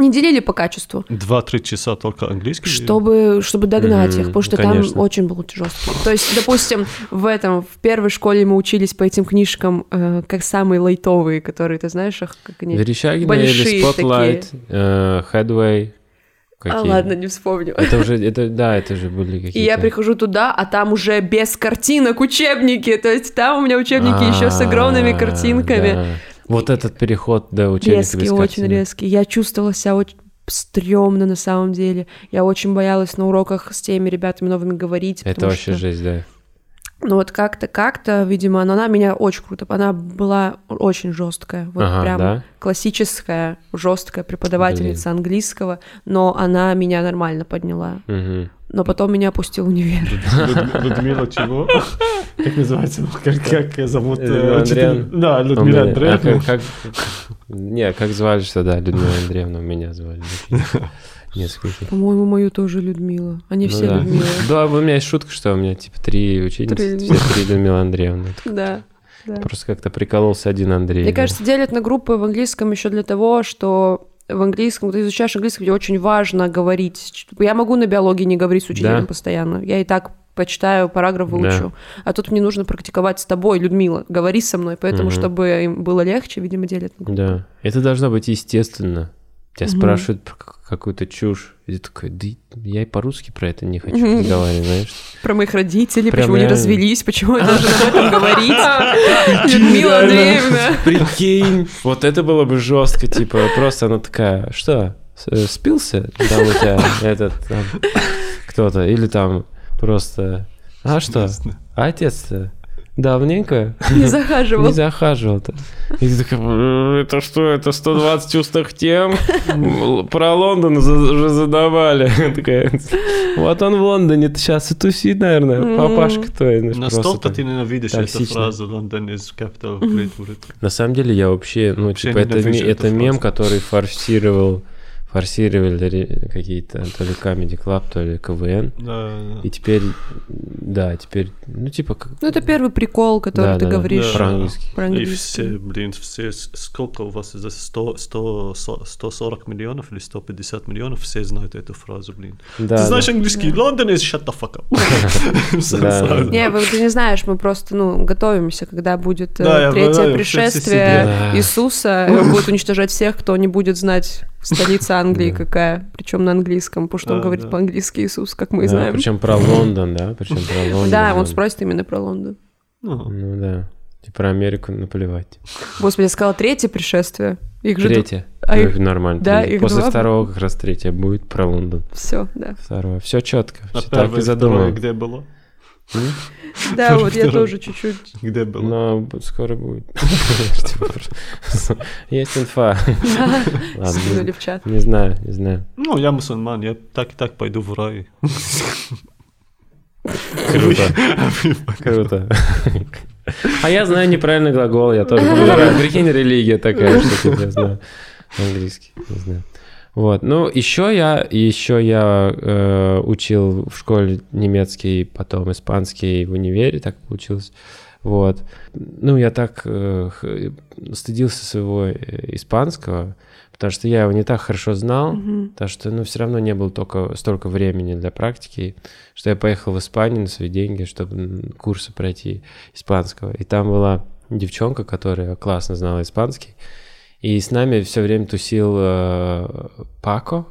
Не делили по качеству. Два-три часа только английский. Чтобы, чтобы догнать Мгм, их, потому что конечно. там очень был жесткий. То есть, допустим, в этом, в первой школе мы учились по этим книжкам, э, как самые лайтовые, которые, ты знаешь, их, как они... Верещагина большие или Spotlight, э, Headway. А, какие? ладно, не вспомню. Это уже, это, да, это же были какие-то... И я прихожу туда, а там уже без картинок учебники. То есть там у меня учебники еще с огромными А, картинками. Да. Вот этот переход до учебника резкий, без очень резкий. Я чувствовала себя очень стрёмно на самом деле. Я очень боялась на уроках с теми ребятами новыми говорить. Это вообще что- жесть, да. Ну вот как-то, как-то, видимо, но она меня очень круто. Она была очень жесткая. Вот Ага, прям да? классическая, жесткая преподавательница английского, но она меня нормально подняла. Мгм. Но потом меня опустил универ. Люд- Людмила чего? Как называется? Как, как зовут? э, Людмила учитель? Андреевна. Да, Людмила а Андреевна. Не, как звали что, да, Людмила Андреевна, меня звали. Нет, скучно. По-моему, мою тоже Людмила. Они Ну все да. Людмилы. Да, у меня есть шутка, что у меня типа три ученицы, Три все три Людмила Андреевна. Да. да. Просто как-то прикололся один Андрей. Мне да. кажется, делят на группы в английском еще для того, что в английском, ты изучаешь английский, где очень важно говорить. Я могу на биологии не говорить с учителем Да. постоянно. Я и так почитаю, параграф выучу. А тут мне нужно практиковать с тобой, Людмила. Говори со мной. Поэтому, Мгм. чтобы им было легче, видимо, делят. Да, это должно быть естественно. Тебя Мгм. спрашивают про какую-то чушь, и ты такой, да я и по-русски про это не хочу разговаривать, знаешь. Про моих родителей, Прям почему они развелись, почему я должна об этом говорить. Людмила Андреевна. Прикинь, вот это было бы жестко, типа, просто она такая, что, спился? Там у тебя этот кто-то, или там просто, а что, а отец-то давненько Не захаживал. не захаживал-то. И ты «М, это что, это 120 чувств тем? Про Лондон уже задавали. Такая, вот он в Лондоне сейчас и тусит, наверное, папашка твой. Настолько ты ненавидишь эту фразу «London is capital of Great Britain». На самом деле я вообще, ну, Вообще типа, это, это мем, который форсировал, форсировали какие-то то ли Comedy Club, то ли КВН. Да, да. И теперь, да, теперь, ну, типа, как... Ну, это первый прикол, который Да, ты да, да. говоришь. Про английский. Про И английский. все, блин, все, сколько у вас, за 100, 100, 140 миллионов или 150 миллионов, все знают эту фразу, блин. Да, Ты да. знаешь английский? London is shut the fuck up. Да. Не, вы- ты не знаешь, мы просто, ну, готовимся, когда будет э, Да, третье пришествие. Иисуса, и он будет уничтожать всех, кто не будет знать столица Англии какая, причем на английском, потому что он Да, говорит по-английски Иисус, как мы знаем. Причем про Лондон, да, причем про Лондон. Да, он спросит именно про Лондон. Ну, Ну да. И про Америку наплевать. Господи, я сказала третье пришествие. Их же Третье. а их- нормально. да, их После два. второго как раз третье будет про Лондон. все, да. Второе. Все четко. а Все так первое, и задумаем. где было? Да, вот я тоже чуть-чуть. Где было? Но скоро будет. Есть инфа. Скинули не- в чат. Не знаю, не знаю. Ну, я мусульман, я так и так пойду в рай. Круто. Круто. А я знаю неправильный глагол, я тоже буду рад. Прикинь, религия такая, что типа, я знаю английский, не знаю. Вот, ну, еще я, еще я э, учил в школе немецкий, потом испанский в универе, так получилось. Вот. Ну, я так э, стыдился своего э, испанского, потому что я его не так хорошо знал, Мгм. потому что, ну, все равно не было только столько времени для практики, что я поехал в Испанию на свои деньги, чтобы курсы пройти испанского. И там была девчонка, которая классно знала испанский, И с нами все время тусил э, Пако,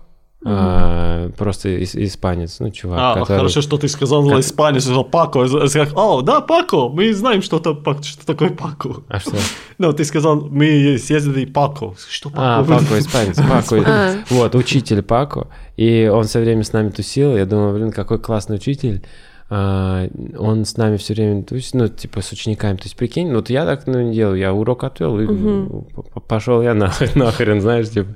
а, просто ис- испанец, ну, чувак, А, который... хорошо, что ты сказал Как- испанец, сказал Пако. Я сказал, О, да, Пако, мы знаем, что, то, Пак- что такое Пако. А что? Ну, ты сказал, мы съездили Пако. Что А, Пако? Пако, испанец, Пако. Вот, учитель Пако. И он все время с нами тусил. Я думаю, блин, какой классный учитель. А, Он с нами все время тусит, ну, типа, с учениками. То есть, прикинь, ну, вот я так ну, не делал. Я урок отвел и п- пошел я нахрен, нахрен, знаешь, типа.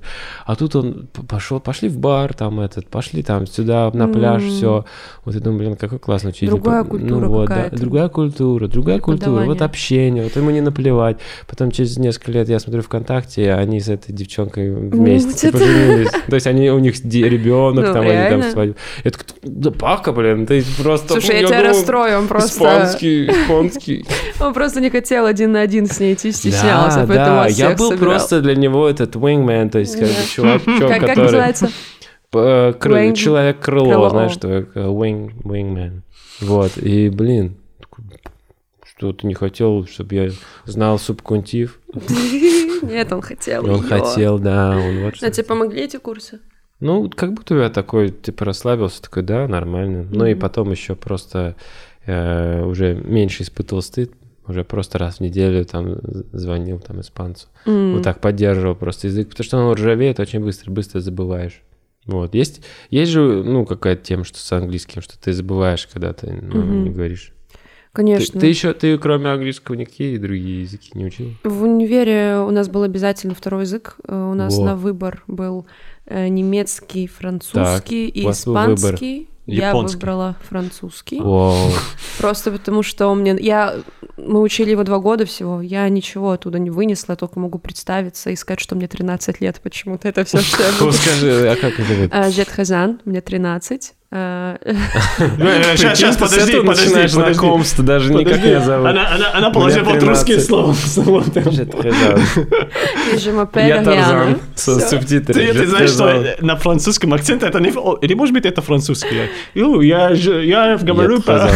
А тут он пошел, пошли в бар, там, этот, пошли там сюда, на пляж, все. Вот я думаю, блин, какой классный учитель. Другая Ну, культура вот, да, другая культура, другая культура. Вот общение, вот ему не наплевать. Потом через несколько лет я смотрю ВКонтакте, они с этой девчонкой вместе типа, что-то- женились. То есть они, у них ребенок, Ну, там они там свадьбу. Я такой, да пака, блин, ты просто... Слушай, я тебя думал, расстрою, он просто... Испанский, испанский. Он просто не хотел один на один с ней идти, стеснялся, Да, поэтому да, я был собирал. просто для него этот wingman, то есть как бы чувачок, Как, называется? Э, Человек-крыло, крыло. знаешь, что э, wing, wingman. Вот, и, блин, что ты не хотел, чтобы я знал субкунтив? Нет, он хотел Он хотел, да, он вот. А тебе помогли эти курсы? Ну, как будто я такой, типа, расслабился, такой, да, нормально. Ну и потом еще просто э, уже меньше испытывал стыд, уже просто раз в неделю там звонил там испанцу. М. Вот так поддерживал просто язык, потому что он ржавеет очень быстро, быстро забываешь. Вот. Есть, есть же, ну, какая-то тема, что с английским, что ты забываешь, когда ты ну, Мгм. не говоришь. Ты, Конечно. ты еще, ты кроме английского никакие другие языки не учил? В универе у нас был обязательно второй язык. Э, У нас Во. на выбор был э, немецкий, французский и у был выбор. испанский. Я Японский. выбрала французский. Вау. Просто потому что он мне... Я... Мы учили его два года всего. Я ничего оттуда не вынесла, только могу представиться и сказать, что мне 13 лет почему-то. Это все, что я скажи, а как это будет? А, Жет Хазан, мне 13. А, Сейчас, ты с подожди, подожди, знакомство, даже никак не зовут. Она, положила вот русские 13. слова. Я Тарзан Риана. со субтитрами. Ты, знаешь, что э, на французском акценте это не... Или может быть это французский? Я, «Ю, я, говорю по...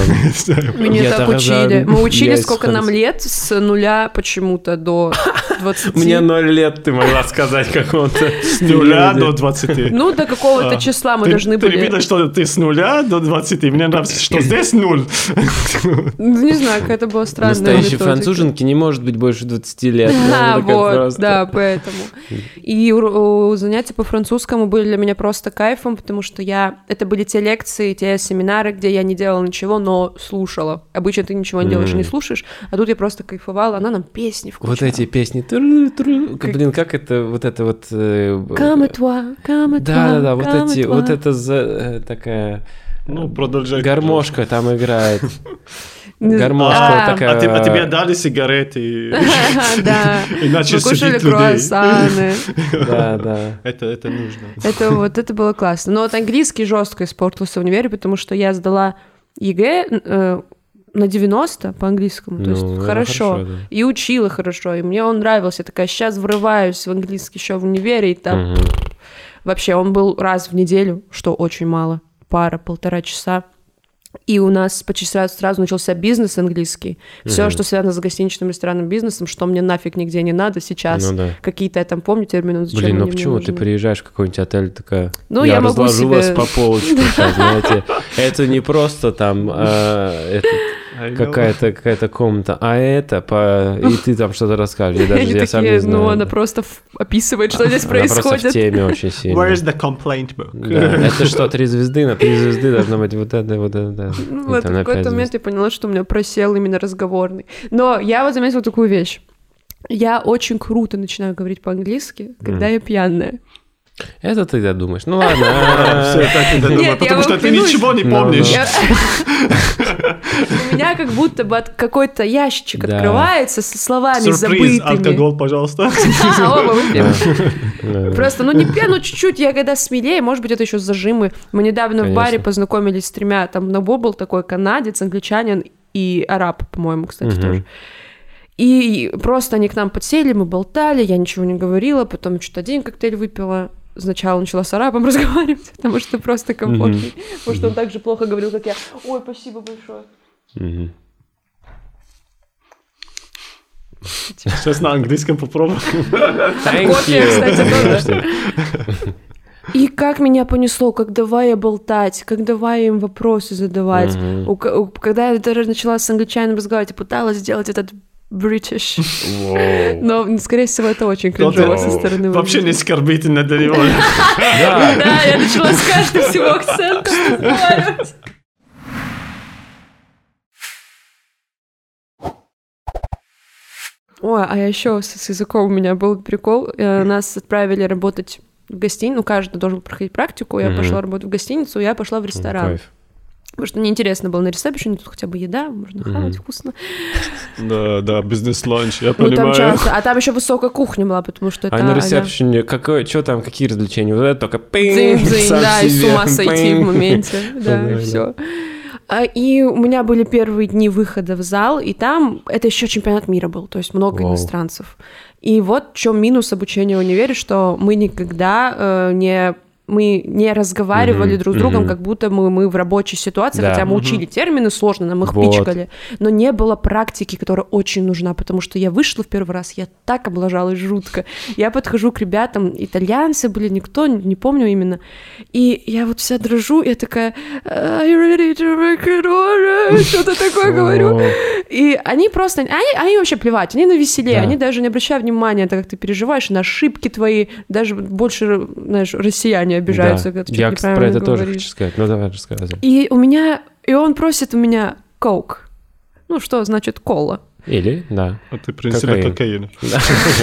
Меня Я так учили. Мы учили, сколько нам лет, с нуля почему-то до 20. Мне ноль лет, ты могла сказать какому-то. С нуля до 20. Ну, до какого-то А, числа мы ты, должны ты были... видно, что ты с нуля до 20. Мне нравится, что здесь нуль. Ну, Не знаю, какая-то была странная Настоящей методика. француженки не может быть больше 20 лет. Да, это как вот, да, поэтому. И занятия по французскому были для меня просто кайфом, потому что я... Это были те лекции, те семинары, где я не делала ничего, но слушала. Обычно ты ничего не делаешь и не слушаешь, а тут я просто кайфовала, она нам песни включала. Вот эти песни. Тру-тру. Блин, как это, вот это вот... э, Come et toi, comme et Да, да, да, вот toi, эти, et вот toi. это за, э, такая Ну, продолжай. гармошка там играет. Гармошка А, вот такая. А, те- а тебе дали сигареты. Да. Иначе кушали круассаны. Да, да. Это, это нужно. Это вот, это было классно. Но вот английский жестко испортился в универе, потому что я сдала ЕГЭ э, на 90 по английскому, то Ну, есть это хорошо. хорошо, да. И учила хорошо, и мне он нравился. Я такая, сейчас врываюсь в английский еще в универе, и там Мгм. вообще он был раз в неделю, что очень мало, пара, полтора часа. И у нас почти сразу, сразу начался бизнес английский. Все, Мгм. что связано с гостиничным ресторанным бизнесом, что мне нафиг нигде не надо сейчас. Ну да. Какие-то я там помню термины, зачем Блин, ну почему ты приезжаешь в какой-нибудь отель такая? Ну, я, я могу разложу себе- вас по полочкам, знаете. Это не просто там этот, какая-то какая-то комната, а это по и ты там что-то расскажешь. Даже я сам не знаю. ну, она просто описывает, что здесь Она просто в происходит. теме очень сильно. Where is the complaint book? Да, это что, три звезды? На три звезды должно быть вот это, вот это, да. Ну, вот в на какой-то момент звезд. я поняла, что у меня просел именно разговорный. Но я вот заметила такую вещь. Я очень круто начинаю говорить по-английски, когда я пьяная. Это ты так думаешь. Ну ладно. Все, а, так я потому что ты ничего не помнишь. ну. У меня как будто бы какой-то ящичек открывается со словами Сюрприз, забытыми. алкоголь, пожалуйста. А, оба выпьем. Просто, ну не пьяну чуть-чуть, я когда смелее, может быть, это еще зажимы. Мы недавно в баре познакомились с тремя, там Набо был такой канадец, англичанин и араб, по-моему, кстати, тоже. И просто они к нам подсели, мы болтали, я ничего не говорила, потом что-то один коктейль выпила. Сначала начала с арабом разговаривать, потому что просто комфортнее. Потому что он так же плохо говорил, как я. Ой, спасибо большое. Мгм. Сейчас на английском попробуем. Thank Кофе, you. кстати, тоже. И как меня понесло, как давай я болтать, как давай им вопросы задавать. Мгм. У у- когда я даже начала с англичанином разговаривать, я пыталась сделать этот British. Но, скорее всего, это очень кринжово со стороны. Вообще не выглядит. оскорбительно для него. Да, я начала с каждым всего акцента разговаривать. Ой, а еще с, с языком у меня был прикол. Э, Нас отправили работать в гостиницу, ну, каждый должен проходить практику, я Мгм. пошла работать в гостиницу, я пошла в ресторан. Кайф. Потому что мне интересно было на ресепшене, тут хотя бы еда, можно хавать вкусно. Да, да, бизнес-ланч, я Ну, там понимаю. часто, а там еще высокая кухня была, потому что это... А на ресепшене какое, что там, какие развлечения? Вот это только пинг, Дзынь-дзынь, сам да, и с ума сойти в моменте, да, и все. И у меня были первые дни выхода в зал, и там это еще чемпионат мира был, то есть много Вау. иностранцев. И вот в чем минус обучения в универе, что мы никогда э, не мы не разговаривали Мгм, друг с другом, мгм. как будто мы, мы в рабочей ситуации, Да. хотя мы Мгм. учили термины сложно, нам их Вот. пичкали, но не было практики, которая очень нужна, потому что я вышла в первый раз, я так облажалась жутко. Я подхожу к ребятам, итальянцы были, никто, не помню именно, и я вот вся дрожу, я такая? Что-то такое говорю. И они просто, они, они вообще плевать, они на веселее, Да. они даже не обращают внимания, так как ты переживаешь, на ошибки твои, даже больше, знаешь, россияне обижаются, да. когда ты Я, про неправильно это тоже говоришь. хочу сказать. Ну, давай рассказывай. И у меня, и он просит у меня коук. Ну, что значит кола? Или, да. А ты принесла Кокаин. кокаин.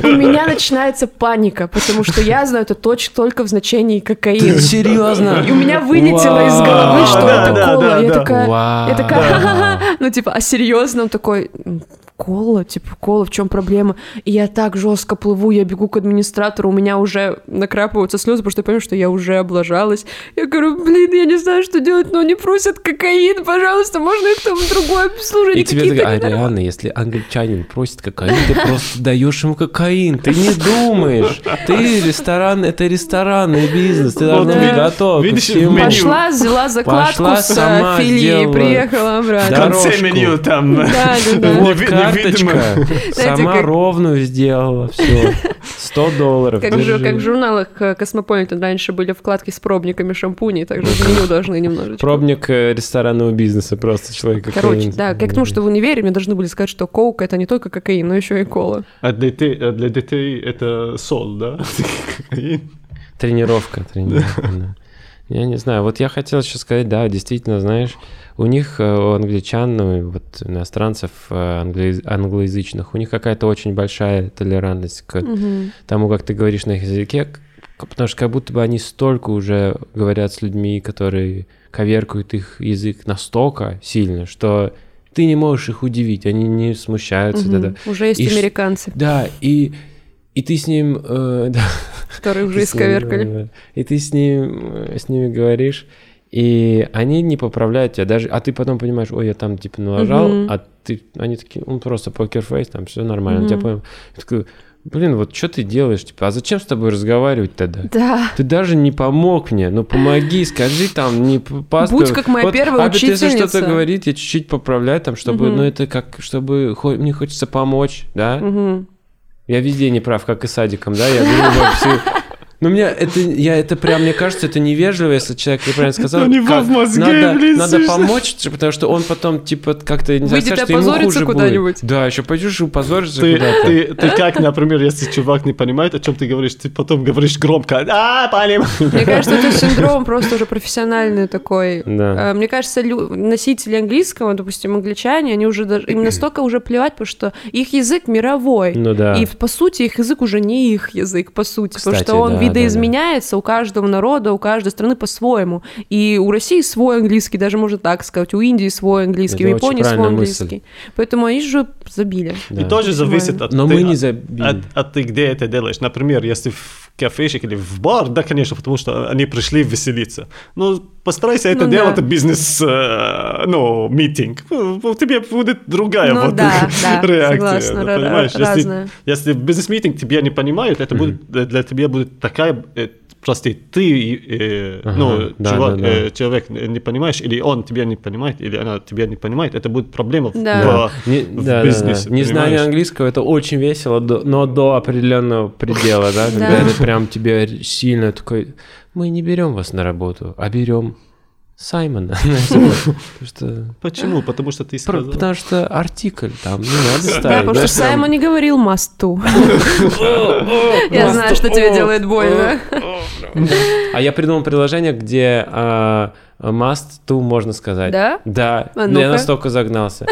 У меня начинается паника, потому что я знаю это точно только в значении кокаин. серьезно? И у меня вылетело из головы, что это кола. Я такая, я такая, ну типа, а серьезно? Он такой, «М, кола, типа, кола, в чем проблема? И я так жестко плыву, я бегу к администратору, у меня уже накрапываются слезы, потому что я понимаю, что я уже облажалась. Я говорю, блин, я не знаю, что делать, но они просят кокаин, пожалуйста, можно их там другое обслуживание И тебе такая, а ненормальные». реально, если англичанин просит кокаин, ты просто даешь ему кокаин, ты не думаешь. Ты ресторан, это ресторанный бизнес, ты должна быть готова видишь, всему. в. Пошла, взяла закладку с э, филе и сделала. приехала В обратно. Да. конце меню там. Да, да, да. Карточка, сама ровную сделала, все. 100 долларов, Как, же, как в журналах э, Космополитен раньше были вкладки с пробниками шампуней, так же в меню должны немножечко. Пробник э, ресторанного бизнеса, просто человек Короче, да, как к тому, что в универе мне должны были сказать, что коук это не только кокаин, но еще и кола. А для детей, а это сол, да? Кокаин. Тренировка, тренировка, да. Я не знаю, вот я хотел еще сказать, да, действительно, знаешь, у них, э, у англичан, ну, вот иностранцев э, англо- англоязычных, у них какая-то очень большая толерантность к тому, как ты говоришь на их языке, потому что как будто бы они столько уже говорят с людьми, которые коверкают их язык настолько сильно, что ты не можешь их удивить, они не смущаются. Мгм. да-да. Уже есть И ш- американцы, Да, и, и ты с ним... э, да, которые уже ним, исковеркали. э, И ты с, ним, э, с ними говоришь, и они не поправляют тебя даже, а ты потом понимаешь, ой, я там типа налажал, Мгм. а ты, они такие, он просто покерфейс, там все нормально, я Мгм. понял. Я такой, блин, вот что ты делаешь, типа, а зачем с тобой разговаривать тогда? Да. Ты даже не помог мне, ну помоги, скажи там, не пастор. Будь как моя первая а вот если учительница. что-то говорит, я чуть-чуть поправляю там, чтобы, Мгм. ну это как, чтобы хо- мне хочется помочь, да? Мгм. Я везде не прав, как и садиком, да? Я говорю во всю- Ну, мне это, я это прям, мне кажется, это невежливо, если человек неправильно сказал. У него как в мозге, надо, блин, надо слышно. помочь, потому что он потом, типа, как-то, не знаю, Выйдет скажет, ему хуже будет. куда-нибудь. Да, еще пойдешь и упозоришься Ты, куда-то. ты, ты как, например, если чувак не понимает, о чем ты говоришь, ты потом говоришь громко, а, понимаю. Мне кажется, это синдром просто уже профессиональный такой. Да. Э, Мне кажется, лю- носители английского, допустим, англичане, они уже даже им настолько уже плевать, потому что их язык мировой. Ну да. И по сути их язык уже не их язык, по сути, потому Кстати, что он да, видоизменяется у каждого народа, у каждой страны по-своему. И у России свой английский, даже можно так сказать, у Индии свой английский, Это у Японии свой английский. Поэтому они же забили. Да. И тоже зависит от Но ты- мы не забили. от, от ты где это делаешь. Например, если в кафешек или в бар, да, конечно, потому что они пришли веселиться. Но постарайся это Ну делать да. бизнес, э, ну, митинг. Ну, У тебя будет другая Ну вот да, да, реакция. согласна, да, понимаешь? разная. Если, если бизнес-митинг тебя не понимают, это будет, для тебя будет такая какая, э, прости, ты, э, Ага, ну, да, чувак, да, да. э, человек не понимаешь, или он тебя не понимает, или она тебя не понимает, это будет проблема в- Да. в, Не- в да, да, бизнесе. да. Незнание понимаешь? английского это очень весело, но до определенного предела, да, когда Да. это прям тебе сильно такой. Мы не берем вас на работу, а берем Саймона. Знаешь, Потому что Почему? Потому что ты сказал. Потому что артикль там не надо ставить. Да, потому что Саймон не говорил масту. Я знаю, что тебе делает больно. А я придумал приложение, где а, must to можно сказать. Да? Да. А я настолько загнался.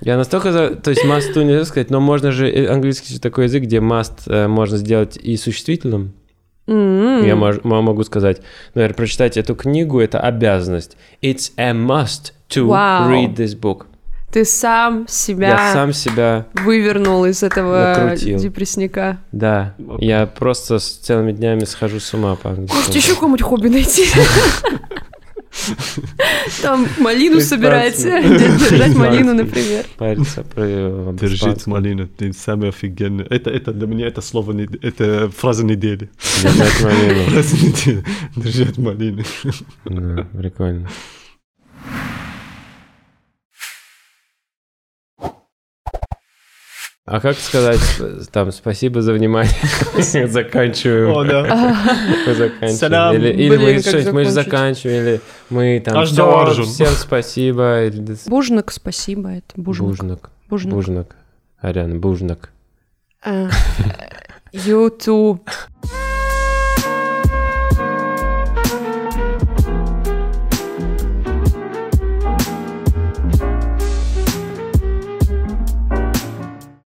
Я настолько... за- То есть must to нельзя сказать, но можно же... э, Английский же такой язык, где must э, можно сделать и существительным. М. Я мож- могу сказать, наверное, прочитать эту книгу — это обязанность. It's a must to Вау. read this book. Ты сам Я себя сам себя... вывернул из этого накрутил. депрессника. Да, я просто с целыми днями схожу с ума по Может, английски. еще какое-нибудь хобби найти? Там малину собирать, держать малину, например. Париться про об Держит испанском. малину, ты самый офигенный. Это, это для меня это слово, это фраза недели. Держать малину. Фраза недели. Держать малину. Да, прикольно. А как сказать там спасибо за внимание? Заканчиваем. О, да. Мы заканчиваем. Или, или Блин, мы что-нибудь, мы же заканчиваем, или мы там Аж Аржун. всем спасибо. или Бужнак, спасибо, это бужнак. Бужнак. Бужнак. Бужнак. Ариана, бужнак. А, You too.